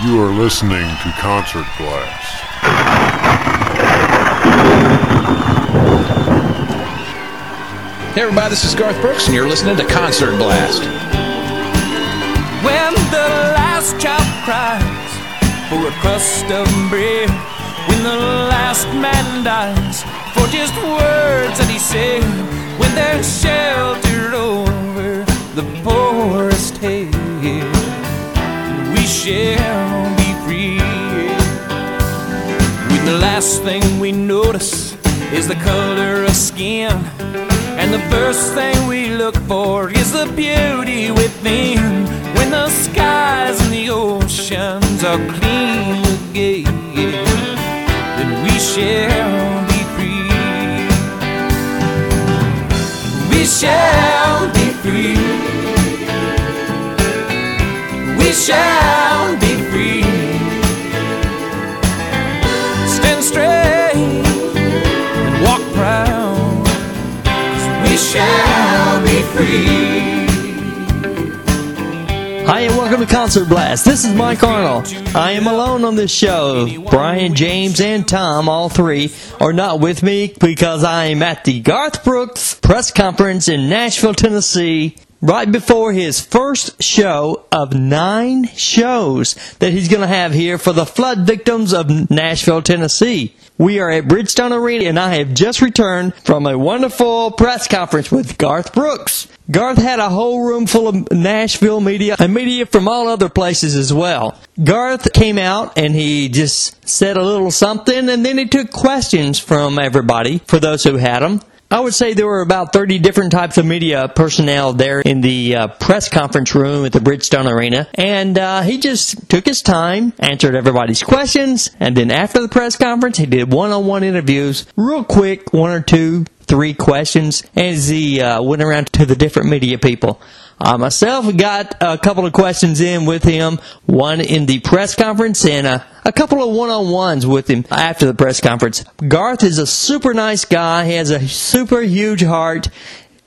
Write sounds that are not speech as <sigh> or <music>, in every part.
You are listening to Concert Blast. Hey everybody, this is Garth Brooks, and you're listening to Concert Blast. When the last child cries for a crust of bread, when the last man dies for just words that he said, when there's shelter over the poorest head, we shall last thing we notice is the color of skin. And the first thing we look for is the beauty within. When the skies and the oceans are clean again, then we shall be free. We shall be free. We shall be Concert Blast. This is Mike Arnold. I am alone on this show. Brian, James, and Tom, all three, are not with me because I am at the Garth Brooks press conference in Nashville, Tennessee, right before his first show of nine shows that he's going to have here for the flood victims of Nashville, Tennessee. We are at Bridgestone Arena, and I have just returned from a wonderful press conference with Garth Brooks. Garth had a whole room full of Nashville media and media from all other places as well. Garth came out and he just said a little something, and then he took questions from everybody for those who had them. I would say there were about 30 different types of media personnel there in the uh, press conference room at the Bridgestone Arena. And uh, he just took his time, answered everybody's questions, and then after the press conference, he did one on one interviews, real quick, one or two, three questions, as he uh, went around to the different media people. I myself got a couple of questions in with him, one in the press conference and a, a couple of one-on-ones with him after the press conference. Garth is a super nice guy. He has a super huge heart.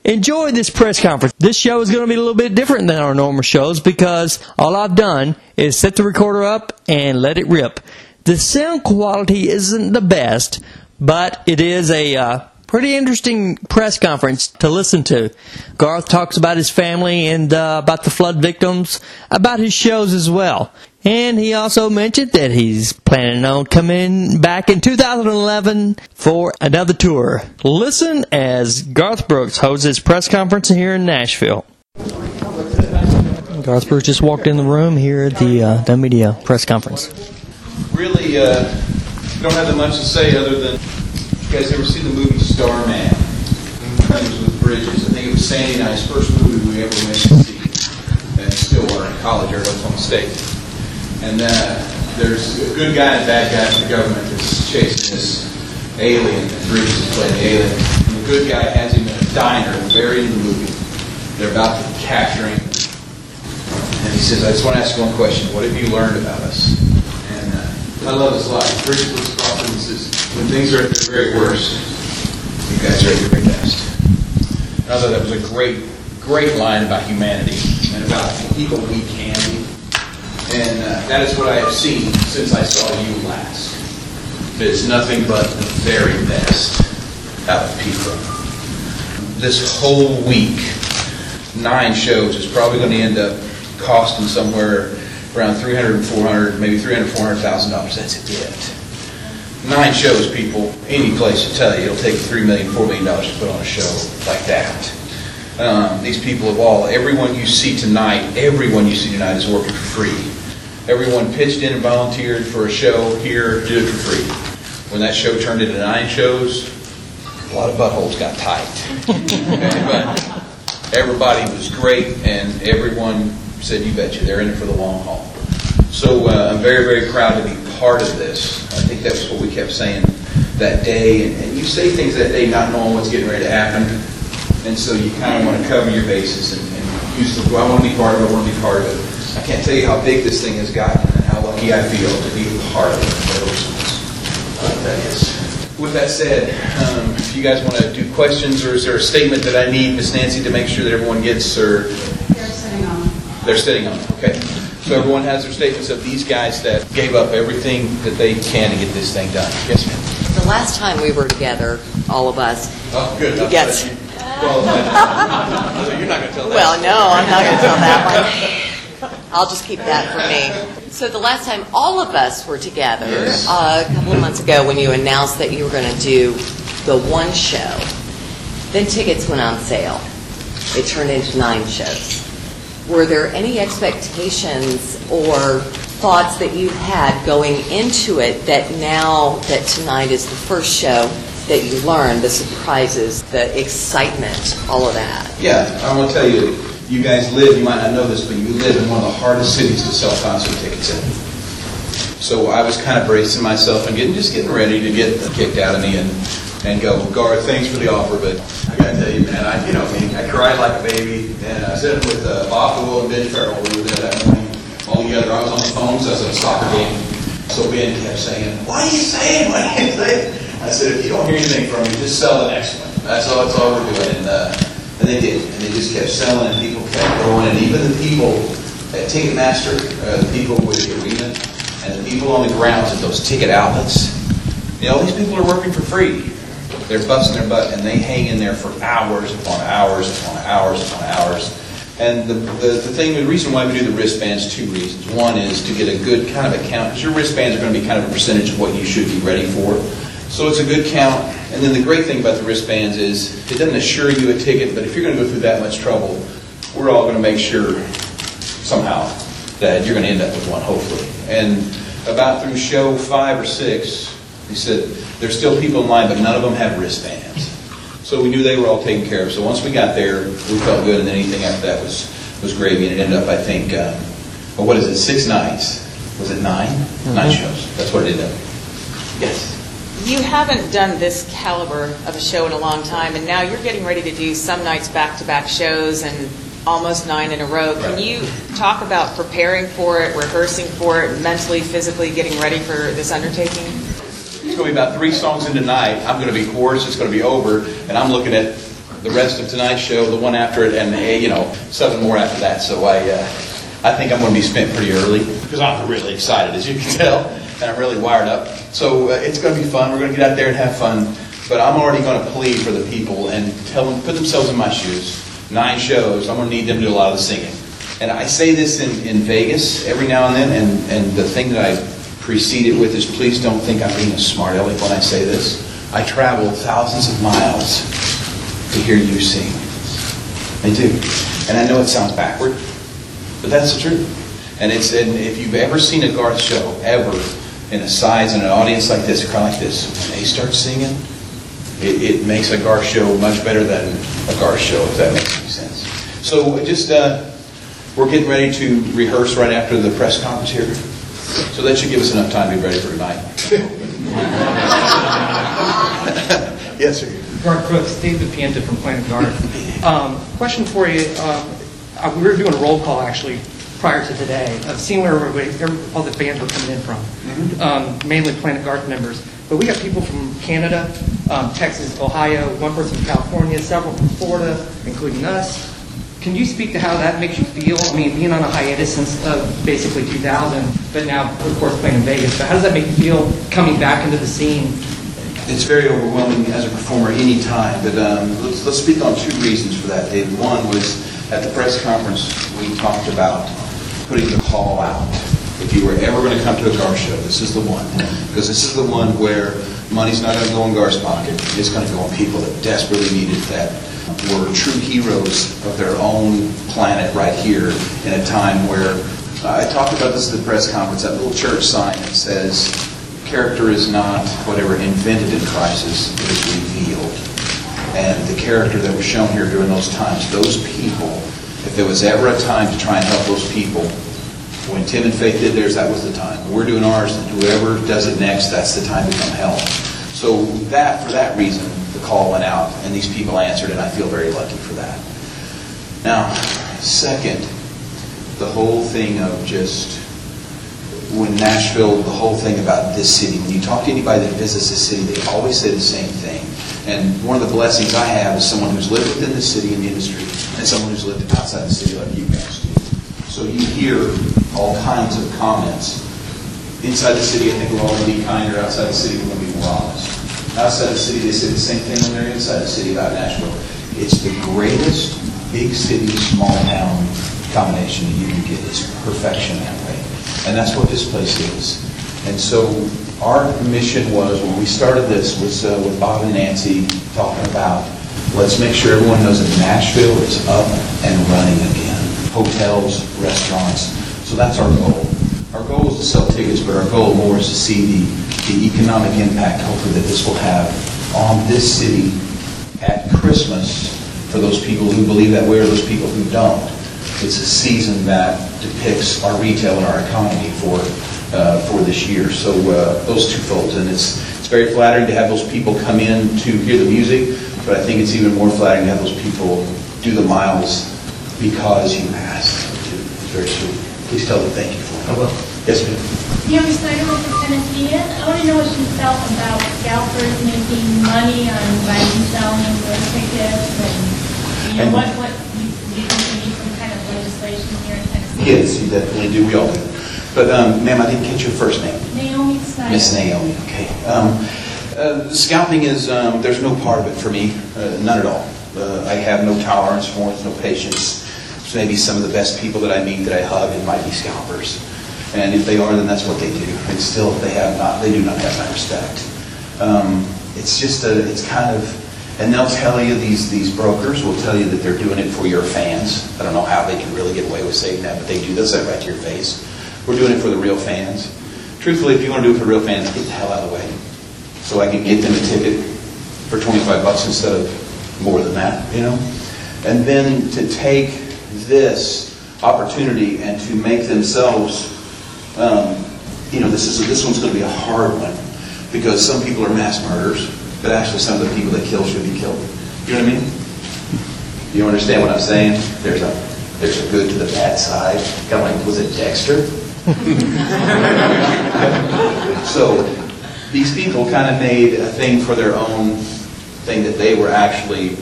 Enjoy this press conference. This show is going to be a little bit different than our normal shows because all I've done is set the recorder up and let it rip. The sound quality isn't the best, but it is a uh, pretty interesting press conference to listen to. Garth talks about his family and uh, about the flood victims, about his shows as well. And he also mentioned that he's planning on coming back in 2011 for another tour. Listen as Garth Brooks holds his press conference here in Nashville. Garth Brooks just walked in the room here at the uh, the media press conference. really uh, don't have that much to say other than you guys ever seen the movie Starman? Friends with Bridges. I think it was Sandy and I's first movie we ever went to see in Stillwater in college or Oklahoma State. And uh, there's a good guy and a bad guy in the government that's chasing this alien, and Bridges is playing the alien. And the good guy has him in a diner very in the movie. They're about to capture him. And he says, I just want to ask one question. What have you learned about us? And uh, I love his life. Bridges and says, when things are at their very worst, you guys are at your very best. I thought that was a great, great line about humanity and about people we can be. And uh, that is what I have seen since I saw you last. It's nothing but the very best out of people. This whole week, nine shows is probably going to end up costing somewhere around 300 and 400, maybe 300, 400,000 dollars. That's it. Nine shows, people, any place to tell you, it'll take three million, four million dollars to put on a show like that. Um, these people have all, everyone you see tonight, everyone you see tonight is working for free. Everyone pitched in and volunteered for a show here, did it for free. When that show turned into nine shows, a lot of buttholes got tight. Okay, <laughs> but everybody was great, and everyone said, "You betcha, they're in it for the long haul." So uh, I'm very, very proud to be part of this. I think that's what we kept saying that day, and, and you say things that day not knowing what's getting ready to happen, and so you kind of want to cover your bases and, and use the. I want to be part of it. I want to be part of it. I can't tell you how big this thing has gotten and how lucky I feel to be a part of it. Uh, that is. With that said, um, if you guys want to do questions, or is there a statement that I need, Miss Nancy, to make sure that everyone gets, or They're sitting on. they're sitting on okay? So everyone has their statements of these guys that gave up everything that they can to get this thing done. Yes, ma'am? The last time we were together, all of us, Oh, good. I'm Yes. glad you- Well, so you're not going to tell that. well, no, I'm not going to tell that one. <laughs> I'll just keep that for me. So the last time all of us were together, Yes. uh, a couple of months ago, when you announced that you were going to do the one show, then tickets went on sale. It turned into nine shows. Were there any expectations or thoughts that you had going into it that now that tonight is the first show that you learned, the surprises, the excitement, all of that? Yeah, I want to tell you, you guys live, you might not know this, but you live in one of the hardest cities to sell concert tickets in. So I was kind of bracing myself and getting, just getting ready to get kicked out of me and, and go, Garth, thanks for the offer, but I gotta tell you, man, I, you know me, I cried like a baby, and I said with uh, Bob Will and Ben Farrell, we were there that morning, all together, I was on the phone, so I was at a soccer game, so Ben kept saying, what are you saying, what are you saying? I said, if you don't hear anything from me, just sell the next one. That's all, that's all we're doing, and, uh, and they did, and they just kept selling, and people kept going, and even the people at Ticketmaster, uh, the people with the arena, and the people on the grounds at those ticket outlets, you know, these people are working for free. They're busting their butt, and they hang in there for hours upon hours upon hours upon hours. And the, the, the thing, the reason why we do the wristbands, two reasons. One is to get a good kind of a count, because your wristbands are going to be kind of a percentage of what you should be ready for. So it's a good count. And then the great thing about the wristbands is it doesn't assure you a ticket, but if you're going to go through that much trouble, we're all going to make sure somehow that you're going to end up with one, hopefully. And about through show five or six, he said, there's still people in line, but none of them have wristbands. So we knew they were all taken care of. So once we got there, we felt good, and then anything after that was, was gravy. And it ended up, I think, um, well, what is it, six nights? Was it 9 Nine shows. That's what it ended up. Yes. You haven't done this caliber of a show in a long time, and now you're getting ready to do some nights back-to-back shows and almost nine in a row. Can Right. you talk about preparing for it, rehearsing for it, mentally, physically getting ready for this undertaking? It's going to be about three songs in tonight. I'm going to be chorus, it's going to be over, and I'm looking at the rest of tonight's show, the one after it, and, you know, seven more after that. So I, uh, I think I'm going to be spent pretty early, because I'm really excited, as you can tell, and I'm really wired up. So uh, it's going to be fun. We're going to get out there and have fun. But I'm already going to plead for the people and tell them, put themselves in my shoes. Nine shows, I'm going to need them to do a lot of the singing. And I say this in, in Vegas every now and then, and, and the thing that I precede it with is please don't think I'm being a smart aleck when I say this. I travel thousands of miles to hear you sing. I do. And I know it sounds backward, but that's the truth. And it's and if you've ever seen a Garth show, ever, in a size and an audience like this, a crowd like this, when they start singing, it, it makes a Garth show much better than a Garth show, if that makes any sense. So just, uh, we're getting ready to rehearse right after the press conference here. So that should give us enough time to be ready for tonight. <laughs> yes, sir. Garth Brooks, David Pienta from Planet Garth. Um, question for you. Um, uh, we were doing a roll call actually prior to today of seeing where everybody, every- all the bands were coming in from, um, mainly Planet Garth members. But we got people from Canada, um, Texas, Ohio, one person from California, several from Florida, including us. Can you speak to how that makes you feel? I mean, being on a hiatus since uh, basically 2000, but now, of course, playing in Vegas. But how does that make you feel coming back into the scene? It's very overwhelming as a performer any time, but um, let's, let's speak on two reasons for that, David. One was at the press conference, we talked about putting the call out. If you were ever going to come to a Gar show, this is the one. Because this is the one where money's not going to go in Gar's pocket. It's going to go on people that desperately needed that were true heroes of their own planet right here in a time where, uh, I talked about this at the press conference, that little church sign that says, character is not whatever invented in crisis, it is revealed. And the character that was shown here during those times, those people, if there was ever a time to try and help those people, when Tim and Faith did theirs, that was the time. We're doing ours, and whoever does it next, that's the time to come help. So that, for that reason, call went out, and these people answered, and I feel very lucky for that. Now, second, the whole thing of just when Nashville, the whole thing about this city, when you talk to anybody that visits this city, they always say the same thing. And one of the blessings I have is someone who's lived within the city and the industry, and someone who's lived outside the city like you guys do. So you hear all kinds of comments. Inside the city, I think we're all be kinder. Outside the city, to be more honest. Outside the city, they say the same thing when they're inside the city about Nashville. It's the greatest big city, small town combination that you can get. It's perfection that way. And that's what this place is. And so our mission was, when we started this, was uh, with Bob and Nancy talking about, let's make sure everyone knows that Nashville is up and running again. Hotels, restaurants. So that's our goal. Our goal is to sell tickets, but our goal more is to see the, the economic impact, hopefully, that this will have on this city at Christmas for those people who believe that way or those people who don't. It's a season that depicts our retail and our economy for, uh, for this year. So uh, those two folds, and it's, it's very flattering to have those people come in to hear the music, but I think it's even more flattering to have those people do the miles because you asked. It's very sweet. Please tell them thank you for it. I will. Yes, ma'am. Naomi Snyder from Tennessean. I want to know what you felt about scalpers making money on buying and selling those tickets, and, you know, And- what, what, you you think we need some kind of legislation here in Tennessee? Yes, you definitely do. We all do. But, um, ma'am, I didn't catch your first name. Naomi Snyder. Miss Naomi, okay. Um, uh, Scalping is, um, there's no part of it for me, uh, none at all. Uh, I have no tolerance for it, no patience. So maybe some of the best people that I meet, that I hug, it might be scalpers. And if they are, then that's what they do. And still, they have not, they do not have my respect. Um, It's just a, it's kind of, and they'll tell you, these, these brokers will tell you that they're doing it for your fans. I don't know how they can really get away with saying that, but they do. They'll say it right to your face. We're doing it for the real fans. Truthfully, if you want to do it for real fans, get the hell out of the way. So I can get them a ticket for 25 bucks instead of more than that, you know? And then to take this opportunity and to make themselves, um, you know, this is, this one's going to be a hard one because some people are mass murderers, but actually some of the people that kill should be killed. You know what I mean? You understand what I'm saying? There's a, there's a good to the bad side. Kind of like, was it Dexter? <laughs> So these people kind of made a thing for their own thing that they were actually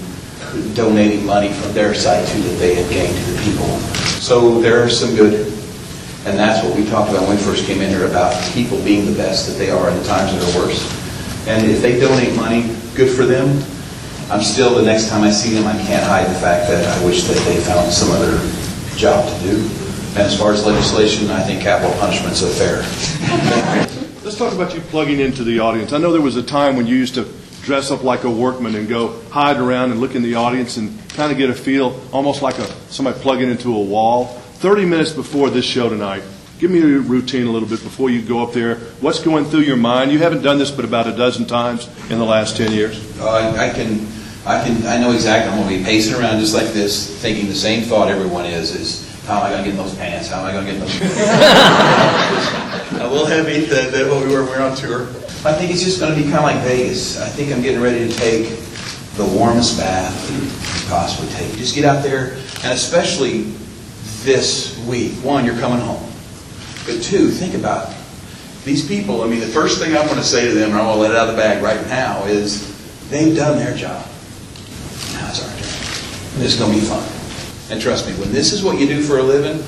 donating money from their side to that they had gained to the people. So there are some good, and that's what we talked about when we first came in here about people being the best that they are in the times that are worse. And if they donate money, good for them. I'm still, the next time I see them, I can't hide the fact that I wish that they found some other job to do. And as far as legislation, I think capital punishment's fair. <laughs> Let's talk about you plugging into the audience. I know there was a time when you used to dress up like a workman and go hide around and look in the audience and kind of get a feel, almost like a, somebody plugging into a wall. 30 minutes before this show tonight, give me your routine a little bit before you go up there. What's going through your mind? You haven't done this but about a dozen times in the last 10 years. Uh, I I can, I can, I know exactly, I'm going to be pacing around just like this, thinking the same thought everyone is, is how am I going to get in those pants? How am I going to get in those? <laughs> <laughs> A little heavy than, than what we were, we're on tour. I think it's just going to be kind of like Vegas. I think I'm getting ready to take the warmest bath you can possibly take. Just get out there, and especially this week. One, you're coming home. But two, think about it. These people, I mean, the first thing I want to say to them, and I'm going to let it out of the bag right now, is they've done their job. Now it's our turn. And it's going to be fun. And trust me, when this is what you do for a living,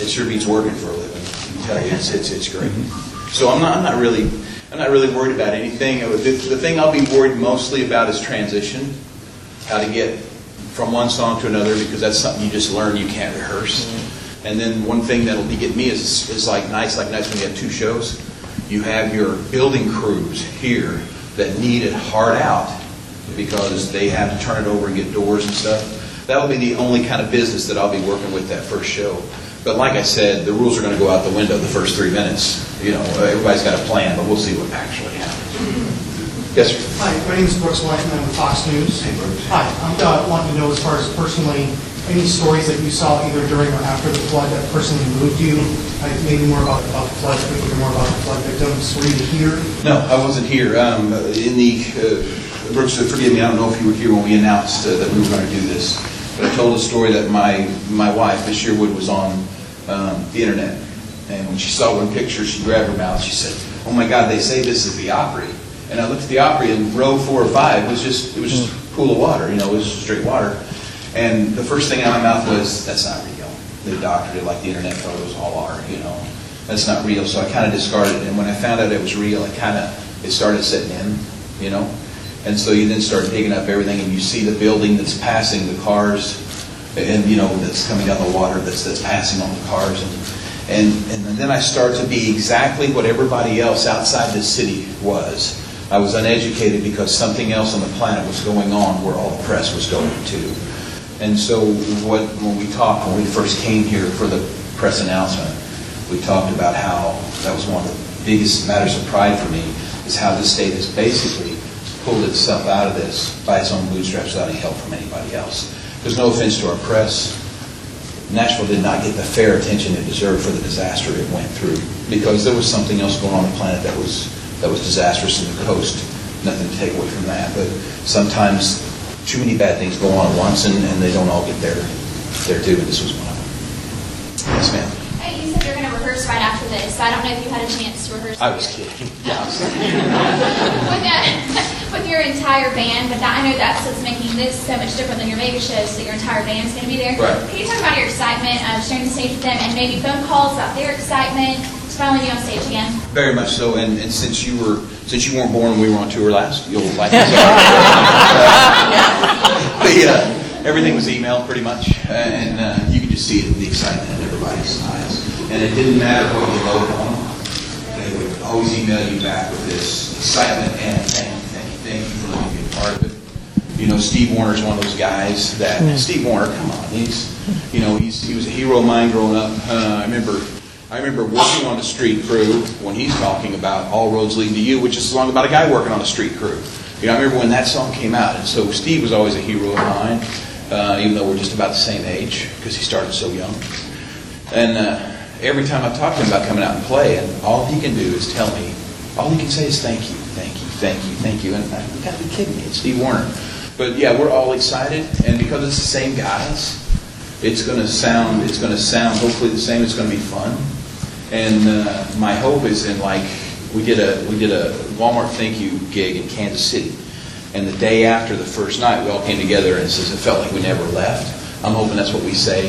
it sure beats working for a living. I can tell you, it's, it's, it's great. Mm-hmm. So I'm not, I'm not really, I'm not really worried about anything. Uh, the, the thing I'll be worried mostly about is transition, how to get from one song to another, because that's something you just learn, you can't rehearse. Mm-hmm. And then one thing that'll be get me is, is like nights like nights when you have two shows, you have your building crews here that need it hard out because they have to turn it over and get doors and stuff. That'll be the only kind of business that I'll be working with that first show. But like I said, the rules are going to go out the window the first three minutes. You know, everybody's got a plan, but we'll see what actually happens. Yes, sir. Hi, my name is Brooks I'm with Fox News. Hey, Brooks. Hi, I'm uh, wanting to know as far as personally, any stories that you saw either during or after the flood that personally moved you? Uh, Maybe more about about the flood, maybe more about the flood victims. Were you here? No, I wasn't here. Um, In the, uh, Brooks, forgive me, I don't know if you were here when we announced uh, that we were going to do this, but I told a story that my, my wife, Miss Yearwood, was on um, the internet. And when she saw one picture, she grabbed her mouth, she said, oh my God, they say this is the Opry. And I looked at the Opry and row four or five was just, it was just a pool of water, you know, it was just straight water. And the first thing out of my mouth was, that's not real. they doctored it like the internet photos all are, you know. That's not real, so I kind of discarded it. And when I found out it was real, it kind of, it started setting in, you know. And so you then start digging up everything, and you see the building that's passing, the cars, and, you know, that's coming down the water, that's, that's passing on the cars. And, and, and then I start to be exactly what everybody else outside the city was. I was uneducated because something else on the planet was going on where all the press was going to. And so what, when we talked, when we first came here for the press announcement, we talked about how that was one of the biggest matters of pride for me, is how the state has basically pulled itself out of this by its own bootstraps without any help from anybody else. There's no offense to our press. Nashville did not get the fair attention it deserved for the disaster it went through because there was something else going on the planet that was that was disastrous in the coast. Nothing to take away from that, but sometimes too many bad things go on at once and, and they don't all get their their due. And this was one of them. Yes, ma'am. Hey, you said you're going to rehearse right after this, so I don't know if you had a chance to rehearse. I was kidding. <laughs> Yeah, with, that, with your entire band, but that, I know that's what's making this so much different than your Vegas shows, that your entire band's going to be there. Right. Can you talk about your excitement of sharing the stage with them and maybe phone calls about their excitement to finally on stage again? Very much so, and, and since you were since you weren't born when we were on tour last, you'll like this. <laughs> the, uh, everything was emailed pretty much, and uh, you could just see it, the excitement in everybody's eyes. And it didn't matter what you wrote on they would always email you back with this excitement and thank you, thank you, thank you for letting me be a part of it. You know, Steve Wariner's one of those guys that Steve Wariner, come on, he's you know he's he was a hero of mine growing up. Uh, I remember. I remember working on the street crew when he's talking about All Roads Lead to You, which is a song about a guy working on a street crew. You know, I remember when that song came out, and so Steve was always a hero of mine, uh, even though we're just about the same age, because he started so young. And uh, every time I talk to him about coming out and play, and all he can do is tell me, all he can say is thank you, thank you, thank you, thank you. And I, you got to be kidding me, it's Steve Wariner. But yeah, we're all excited, and because it's the same guys, it's to sound, it's to sound hopefully the same. It's to be fun. And uh, my hope is in like we did a we did a Walmart thank you gig in Kansas City, and the day after the first night, we all came together and says it felt like we never left. I'm hoping that's what we say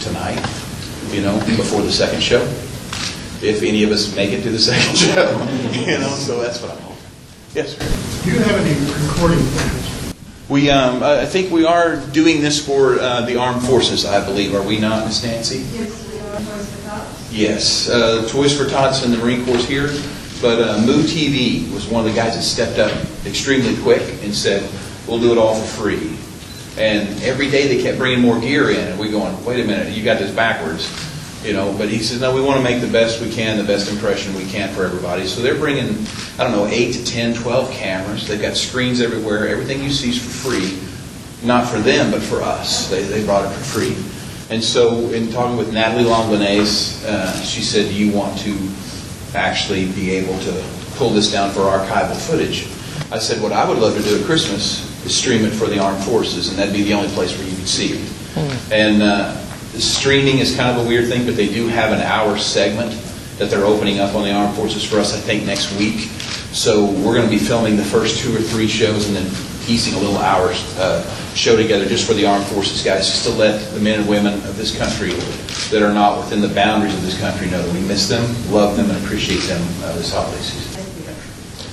tonight, you know, before the second show, if any of us make it to the <laughs> second show, you know. So that's what I'm hoping. Yes, sir. Do you have any recording plans? We, um, I think we are doing this for uh, the armed forces, I believe. Are we not, Miss Nancy? Yes, we are Toys for Tots. Yes, uh, Toys for Tots and the Marine Corps here, but uh, Moo TV was one of the guys that stepped up extremely quick and said, "We'll do it all for free." And every day they kept bringing more gear in, and we going, "Wait a minute, you got this backwards," you know. But he says, "No, we want to make the best we can, the best impression we can for everybody." So they're bringing, I don't know, eight to 10, 12 cameras. They've got screens everywhere. Everything you see is for free, not for them, but for us. They they brought it for free. And so, in talking with Natalie Longlanese, uh, she said, "Do you want to actually be able to pull this down for archival footage?" I said, "What I would love to do at Christmas is stream it for the armed forces, and that'd be the only place where you could see it." And uh, streaming is kind of a weird thing, but they do have an hour segment that they're opening up on the armed forces for us, I think, next week. So we're going to be filming the first two or three shows and then piecing a little hour uh, show together just for the armed forces guys, just to let the men and women of this country that are not within the boundaries of this country know that we miss them, love them, and appreciate them uh, this holiday season.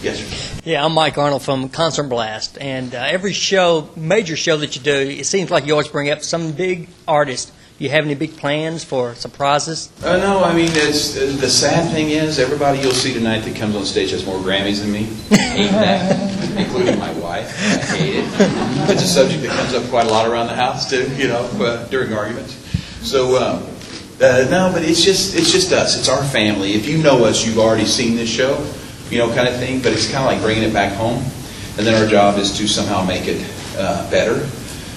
Yes, sir. Yeah, I'm Mike Arnold from Concert Blast, and uh, every show, major show that you do, it seems like you always bring up some big artist. You have any big plans for surprises? Uh, no, I mean, it's, the sad thing is, everybody you'll see tonight that comes on stage has more Grammys than me, including my wife. I hate it. It's a subject that comes up quite a lot around the house too, you know, uh, during arguments. So, um, uh, no, but it's just it's just us. It's our family. If you know us, you've already seen this show, you know, kind of thing. But it's kind of like bringing it back home, and then our job is to somehow make it uh, better.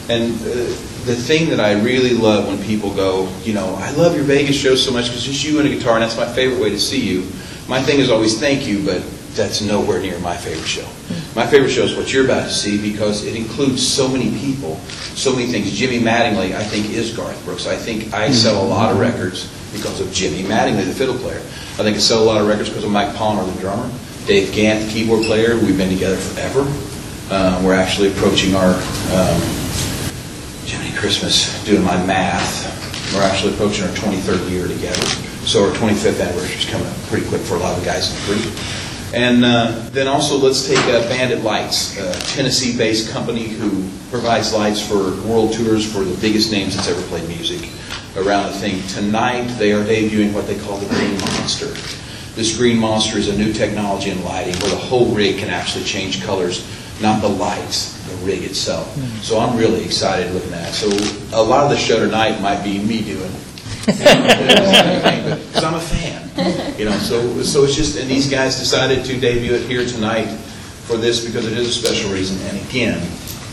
And uh, the thing that I really love when people go, you know, I love your Vegas show so much because it's you and a guitar, and that's my favorite way to see you. My thing is always thank you, but that's nowhere near my favorite show. My favorite show is what you're about to see because it includes so many people, so many things. Jimmy Mattingly, I think, is Garth Brooks. I think I sell a lot of records because of Jimmy Mattingly, the fiddle player. I think I sell a lot of records because of Mike Palmer, the drummer. Dave Gant, the keyboard player. We've been together forever. Uh, we're actually approaching our um, Christmas, doing my math, We're actually approaching our 23rd year together, so our 25th anniversary is coming up pretty quick for a lot of the guys in the group. And uh, then also, let's take uh, Bandit Lights, a Tennessee-based company who provides lights for world tours for the biggest names that's ever played music around the thing. Tonight, they are debuting what they call the Green Monster. This Green Monster is a new technology in lighting where the whole rig can actually change colors, not the lights, rig itself. So I'm really excited looking at it. So a lot of the show tonight might be me doing <laughs> because I'm a fan. You know, so so it's just, and these guys decided to debut it here tonight for this because it is a special reason. And again,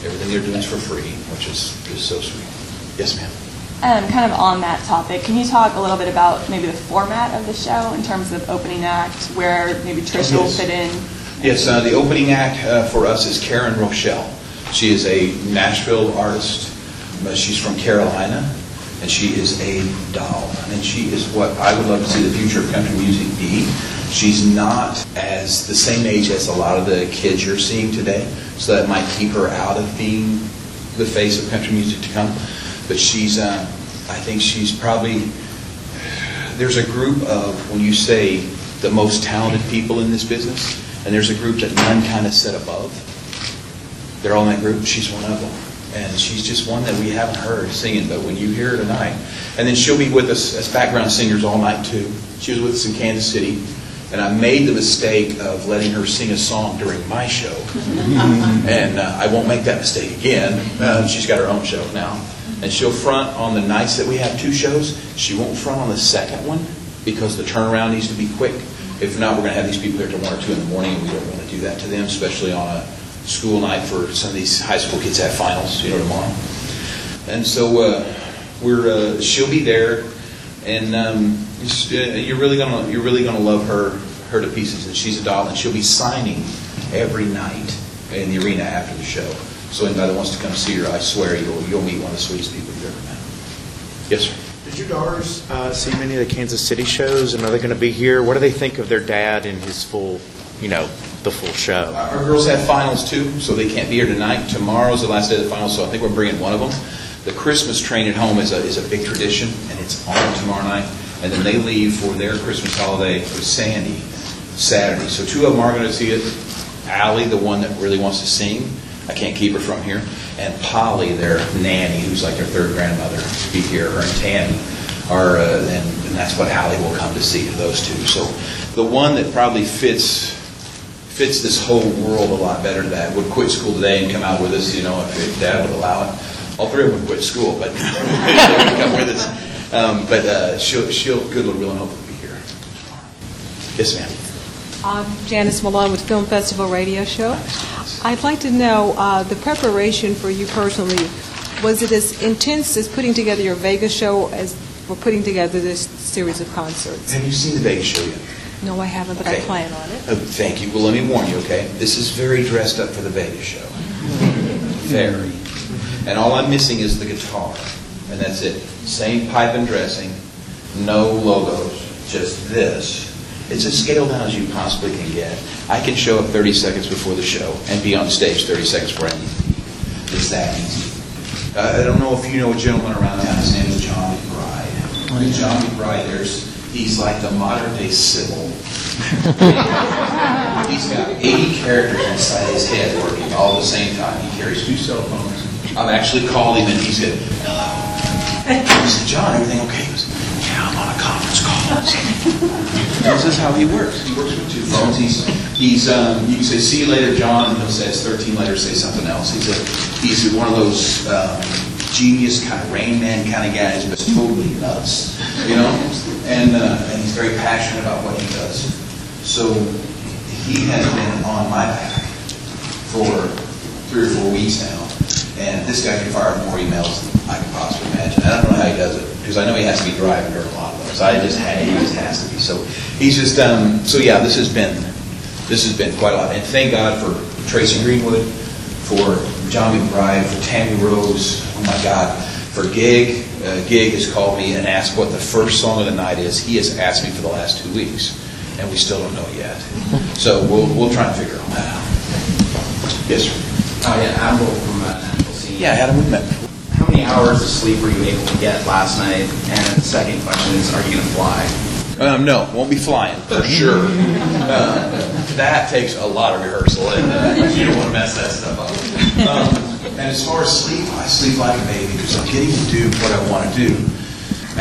everything they're doing is for free, which is is so sweet. Yes, ma'am. Um, kind of on that topic, can you talk a little bit about maybe the format of the show in terms of opening act, where maybe Trisha will fit in? Yes, uh, the opening act uh, for us is Karyn Rochelle. She is a Nashville artist. but She's from Carolina, and she is a doll. And she is what I would love to see the future of country music be. She's not as the same age as a lot of the kids you're seeing today, so that might keep her out of being the face of country music to come. But she's, uh, I think she's probably there's a group of, when you say the most talented people in this business, and there's a group that none kind of set above. They're all in that group. She's one of them. And she's just one that we haven't heard singing, but when you hear her tonight, and then she'll be with us as background singers all night too. She was with us in Kansas City, and I made the mistake of letting her sing a song during my show. <laughs> And uh, I won't make that mistake again. Uh, she's got her own show now. And she'll front on the nights that we have two shows. She won't front on the second one because the turnaround needs to be quick. If not, we're going to have these people here till 1 or 2 in the morning, and we don't want to do that to them, especially on a school night for some of these high school kids have finals, you know, tomorrow. And so uh, we're, uh, she'll be there, and um, uh, you're really gonna you're really gonna love her her to pieces. And she's a doll, and she'll be signing every night in the arena after the show. So anybody that wants to come see her, I swear you'll you'll meet one of the sweetest people you've ever met. Yes, sir. Your daughters uh, see many of the Kansas City shows, and are they going to be here? What do they think of their dad and his full, you know, the full show? Our girls have finals too, so they can't be here tonight. Tomorrow's the last day of the finals, so I think we're bringing one of them. The Christmas train at home is a, is a big tradition, and it's on tomorrow night. And then they leave for their Christmas holiday with Sandy Saturday. So two of them are going to see it. Allie, the one that really wants to sing, I can't keep her from here. And Polly, their nanny, who's like their third grandmother, to be here. Her and Tammy are, uh, and, and that's what Allie will come to see, those two. So the one that probably fits fits this whole world a lot better that would quit school today and come out with us, you know, if Dad would allow it. All three of them would quit school, but <laughs> would come with us. Um, but uh, she'll, she'll, good Lord willing, hopefully be here. Yes, ma'am. I'm Janice Malone with Film Festival Radio Show. I'd like to know, uh, the preparation for you personally, was it as intense as putting together your Vegas show as for putting together this series of concerts? Have you seen the Vegas show yet? No, I haven't, but I Okay. plan on it. Uh, Thank you. Well, let me warn you, okay? This is very dressed up for the Vegas show. <laughs> Very. And all I'm missing is the guitar, and that's it. Same pipe and dressing, no logos, just this. It's as scaled down as you possibly can get. I can show up 30 seconds before the show and be on stage 30 seconds before I need to. It's that easy. Uh, I don't know if you know a gentleman around town, name is John McBride. And John McBride, there's, he's like the modern day Sybil. <laughs> He's got 80 characters inside his head working all at the same time. He carries two cell phones. I've actually called him and he said, hello. I said, John, everything okay? He goes, yeah, I'm on a conference call. this is how he works. He works with two phones. He's, he's um, you can say, see you later, John, and he'll say, it's 13 later, say something else. He's, a, he's one of those um, genius kind of Rain Man kind of guys, but totally nuts, you know? And, uh, and he's very passionate about what he does. So he has been on my back for three or four weeks now. And this guy can fire more emails than I can possibly imagine. I don't know how he does it, because I know he has to be driving during a lot of those. I just had, he just has to be. So he's just, um, so yeah, this has been, this has been quite a lot. And thank God for Tracy Greenwood, for John McBride, for Tammy Rose, oh my God, for Gig. Uh, Gig has called me and asked what the first song of the night is. He has asked me for the last two weeks, and we still don't know yet. So we'll, we'll try and figure all that out. Yes, sir. Oh, yeah, I'm from uh, Scene. Yeah, Adam, we met. How many many hours of sleep were you able to get last night? And the second question is, are you going to fly? Um, no, won't be flying for <laughs> sure. Uh, that takes a lot of rehearsal, and uh, you don't want to mess that stuff up. Um, and as far as sleep, I sleep like a baby because I'm getting to do what I want to do.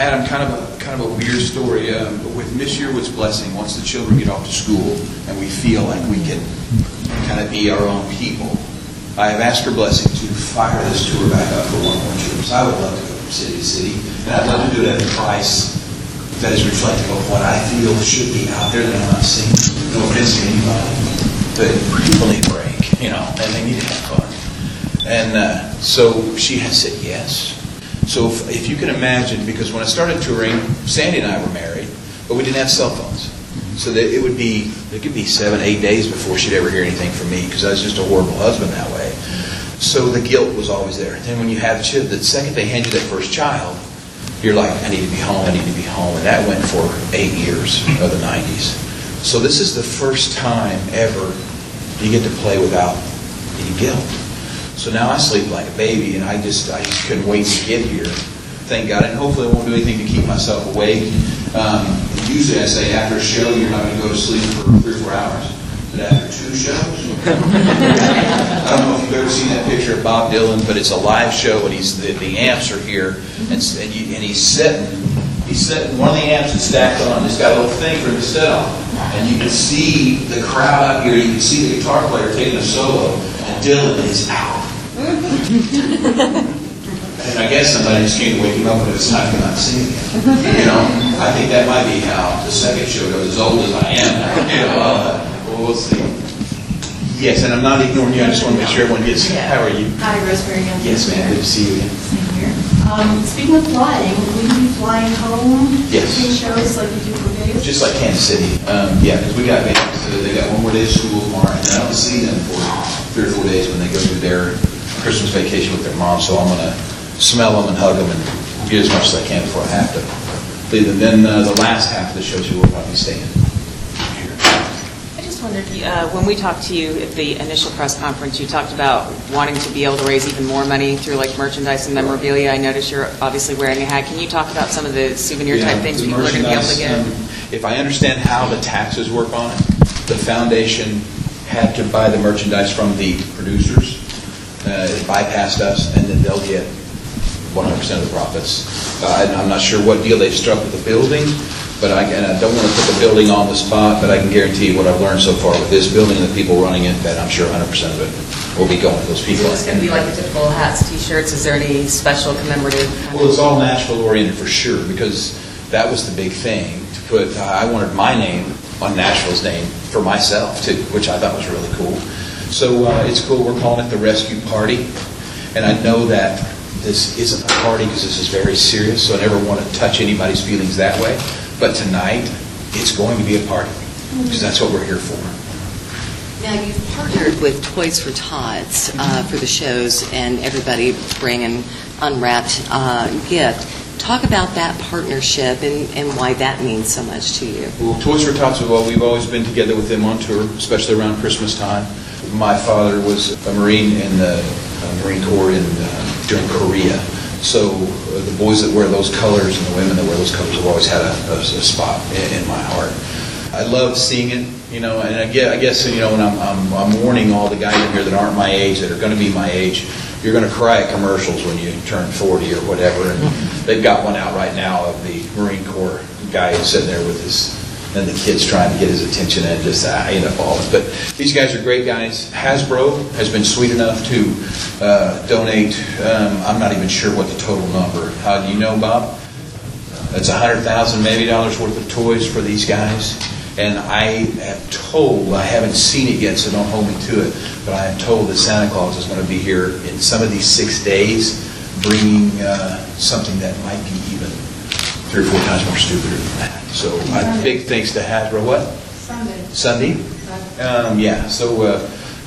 Adam, kind of a kind of a weird story, um, but with Miss Yearwood's blessing, once the children get off to school and we feel like we can kind of be our own people, I have asked her blessing to fire this tour back up for one more trip. So I would love to go from city to city, and I'd love to do it at a price that is reflective of what I feel should be out there that I'm not seeing. No offense to anybody, but people need a break, you know, and they need to have fun. And uh, so she has said yes. So if, if you can imagine, because when I started touring, Sandy and I were married, but we didn't have cell phones. So it would be, it could be seven, eight days before she'd ever hear anything from me because I was just a horrible husband that way. So the guilt was always there. And then when you have children, the second they hand you that first child, you're like, I need to be home, I need to be home. And that went for eight years of the 90s. So this is the first time ever you get to play without any guilt. So now I sleep like a baby, and I just I just couldn't wait to get here. Thank God, and hopefully I won't do anything to keep myself awake. Um, usually I say after a show you're not going to go to sleep for three or four hours, but after two shows, <laughs> I don't know if you've ever seen that picture of Bob Dylan, but it's a live show, and he's the, the amps are here, and, and, you, and he's sitting. He's sitting. One of the amps is stacked on. It's got a little thing for him to sit on, and you can see the crowd out here. You can see the guitar player taking a solo, and Dylan is out. And I guess somebody just came to wake him up when it was time to not sing again. You know, I think that might be how the second show goes. As old as I am, you know, uh, well, we'll see. Yes, and I'm not ignoring you. I just want to make sure everyone gets. How are you? Hi, Rosemary. I'm Yes, ma'am. Good to see you again. Same here. Um, Speaking of flying, will you be flying home? Yes. Between shows like you do for Vegas? Just like Kansas City. Um, yeah, because we got Vegas. uh, They got one more day of school tomorrow, and I don't see them for three or four days when they go do their Christmas vacation with their mom. So I'm going to smell them and hug them and get as much as I can before I have to leave. And then uh, the last half of the show, you will probably stay in. I just wondered, uh, when we talked to you at the initial press conference, you talked about wanting to be able to raise even more money through like merchandise and memorabilia. I noticed you're obviously wearing a hat. Can you talk about some of the souvenir type Yeah, things people are going to be able to get? um, If I understand how the taxes work on it, the foundation had to buy the merchandise from the producers, bypassed us, and then they'll get 100% of the profits. Uh, I- I'm not sure what deal they've struck with the building, but I, and I don't want to put the building on the spot, but I can guarantee you what I've learned so far with this building and the people running it, that I'm sure 100% of it will be going to those Is people. it just going to be like the typical hats, T-shirts? Is there any special commemorative? kind of- Well, it's all Nashville oriented for sure, because that was the big thing, to put, I wanted my name on Nashville's name for myself too, which I thought was really cool. So uh, it's cool, we're calling it the Rescue Party, and I know that this isn't a party because this is very serious, so I never want to touch anybody's feelings that way. But tonight, it's going to be a party, because that's what we're here for. Now, you've partnered with Toys for Tots uh, for the shows, and everybody bring an unwrapped uh, gift. Talk about that partnership and and why that means so much to you. Well, Toys for Tots, well, we've always been together with them on tour, especially around Christmas time. My father was a Marine in the uh, Marine Corps in, uh, during Korea. So uh, the boys that wear those colors and the women that wear those colors have always had a, a- a spot in, in my heart. I love seeing it, you know, and I guess, I guess you know, when I'm, I'm, I'm warning all the guys in here that aren't my age, that are going to be my age, you're going to cry at commercials when you turn 40 or whatever. And they've got one out right now of the Marine Corps guy sitting there with his, and the kids trying to get his attention and just, I end up falling. But these guys are great guys. Hasbro has been sweet enough to uh, donate, um, I'm not even sure what the total number. How do you know, Bob? It's a hundred thousand maybe dollars worth of toys for these guys. And I am told, I haven't seen it yet, so don't hold me to it, but I am told that Santa Claus is going to be here in some of these six days, bringing uh, something that might be even three or four times more stupider than that. So uh, big thanks to Hasbro. What? Sunday. Sunday? Um, yeah, so uh,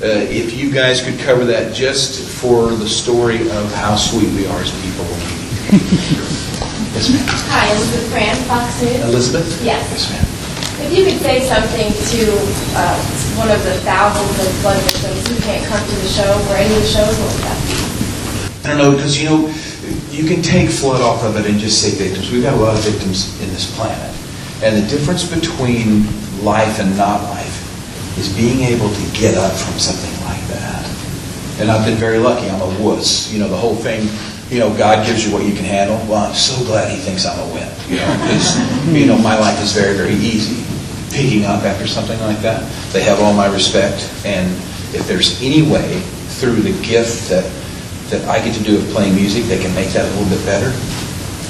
uh, if you guys could cover that just for the story of how sweet we are as people when we meet. <laughs> Yes, ma'am. Hi, Elizabeth Fran, Fox News. Elizabeth? Yes. Yes, ma'am. If you could say something to uh, one of the thousands of flood victims who can't come to the show or any of the shows, what would that be? I don't know, because, you know, you can take flood off of it and just say victims. We've got a lot of victims in this planet. And the difference between life and not life is being able to get up from something like that. And I've been very lucky. I'm a wuss. You know, the whole thing, you know, God gives you what you can handle. Well, I'm so glad He thinks I'm a wimp. You know, because, you know, my life is very, very easy. Picking up after something like that, they have all my respect. And if there's any way through the gift that that I get to do of playing music that can make that a little bit better,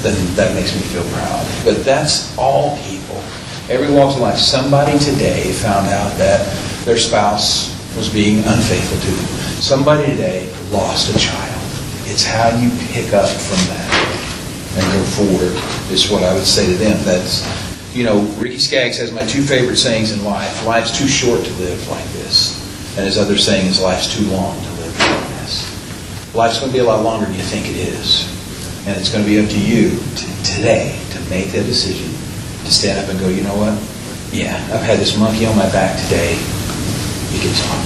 then that makes me feel proud. But that's all people. Every walk of life. Somebody today found out that their spouse was being unfaithful to them. Somebody today lost a child. It's how you pick up from that and go forward is what I would say to them. That's, you know, Ricky Skaggs has my two favorite sayings in life. Life's too short to live like this. And his other saying is life's too long to. Life's going to be a lot longer than you think it is. And it's going to be up to you to, today to make that decision, to stand up and go, you know what? Yeah, I've had this monkey on my back today. It gets on.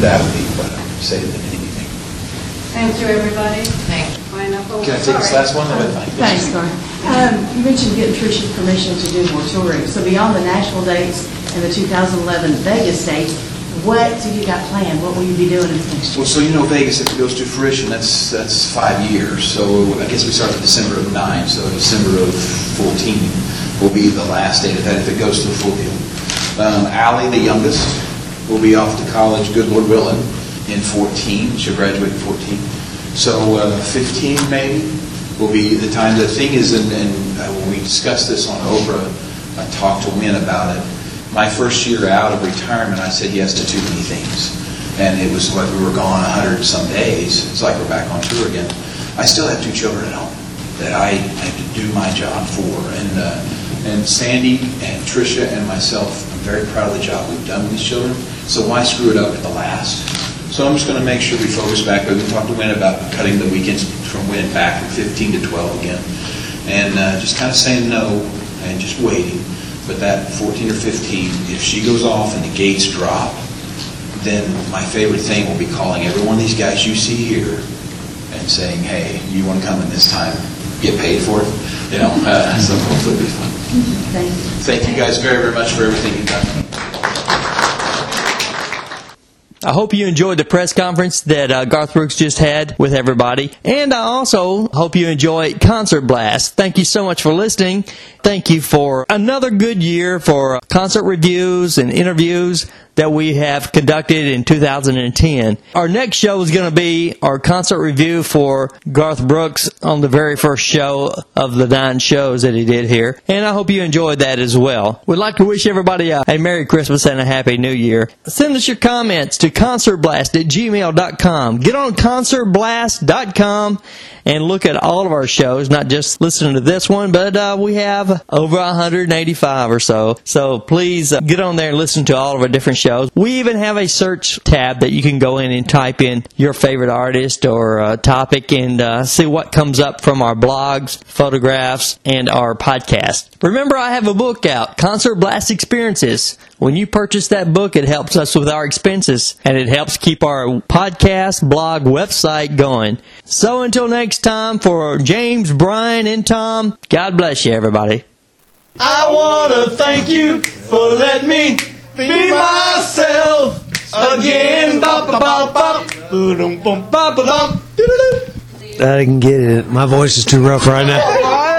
That would be what I would say to them in anything. Thank you, everybody. Thank you. Can I take this last one? Then I- Thanks, Garth. Um, You mentioned getting Trisha's permission to do more touring. So beyond the national dates and the 2011 Vegas dates, what have you got planned? What will you be doing in next year? Well, so you know Vegas, if it goes to fruition, that's, that's five years. So I guess we start in December of nine, so December of 14 will be the last date of that if it goes to the full deal. Um, Allie, the youngest, will be off to college, good Lord willing, in 14. She'll graduate in 14. So uh, 15 maybe will be the time. The thing is, and, and uh, when we discussed this on Oprah, I talked to Wynn about it. My first year out of retirement, I said yes to too many things. And it was like we were gone 100 some days. It's like we're back on tour again. I still have two children at home that I have to do my job for. And, uh, and Sandy and Trisha and myself, I'm very proud of the job we've done with these children. So why screw it up at the last? So I'm just going to make sure we focus back. We talked to Wynn about cutting the weekends from Wynn back from 15 to 12 again. And uh, just kind of saying no and just waiting. But that 14 or 15, if she goes off and the gates drop, then my favorite thing will be calling every one of these guys you see here and saying, hey, you want to come in this time? Get paid for it? You know, uh, <laughs> so hopefully it'll be fun. Thank you. Thank you guys very, very much for everything you've done. I hope you enjoyed the press conference that uh, Garth Brooks just had with everybody. And I also hope you enjoy Concert Blast. Thank you so much for listening. Thank you for another good year for concert reviews and interviews that we have conducted in 2010. Our next show is going to be our concert review for Garth Brooks on the very first show of the nine shows that he did here. And I hope you enjoyed that as well. We'd like to wish everybody a, a Merry Christmas and a Happy New Year. Send us your comments to concertblast at gmail.com. Get on concertblast.com and look at all of our shows, not just listening to this one, but uh, we have over 185 or so. So please uh, get on there and listen to all of our different shows. We even have a search tab that you can go in and type in your favorite artist or uh, topic and uh, see what comes up from our blogs, photographs, and our podcast. Remember, I have a book out, Concert Blast Experiences. When you purchase that book, it helps us with our expenses and it helps keep our podcast, blog, website going. So until next time, for James, Brian, and Tom, God bless you, everybody. I want to thank you for letting me be myself again. I didn't get it. My voice is too rough right now.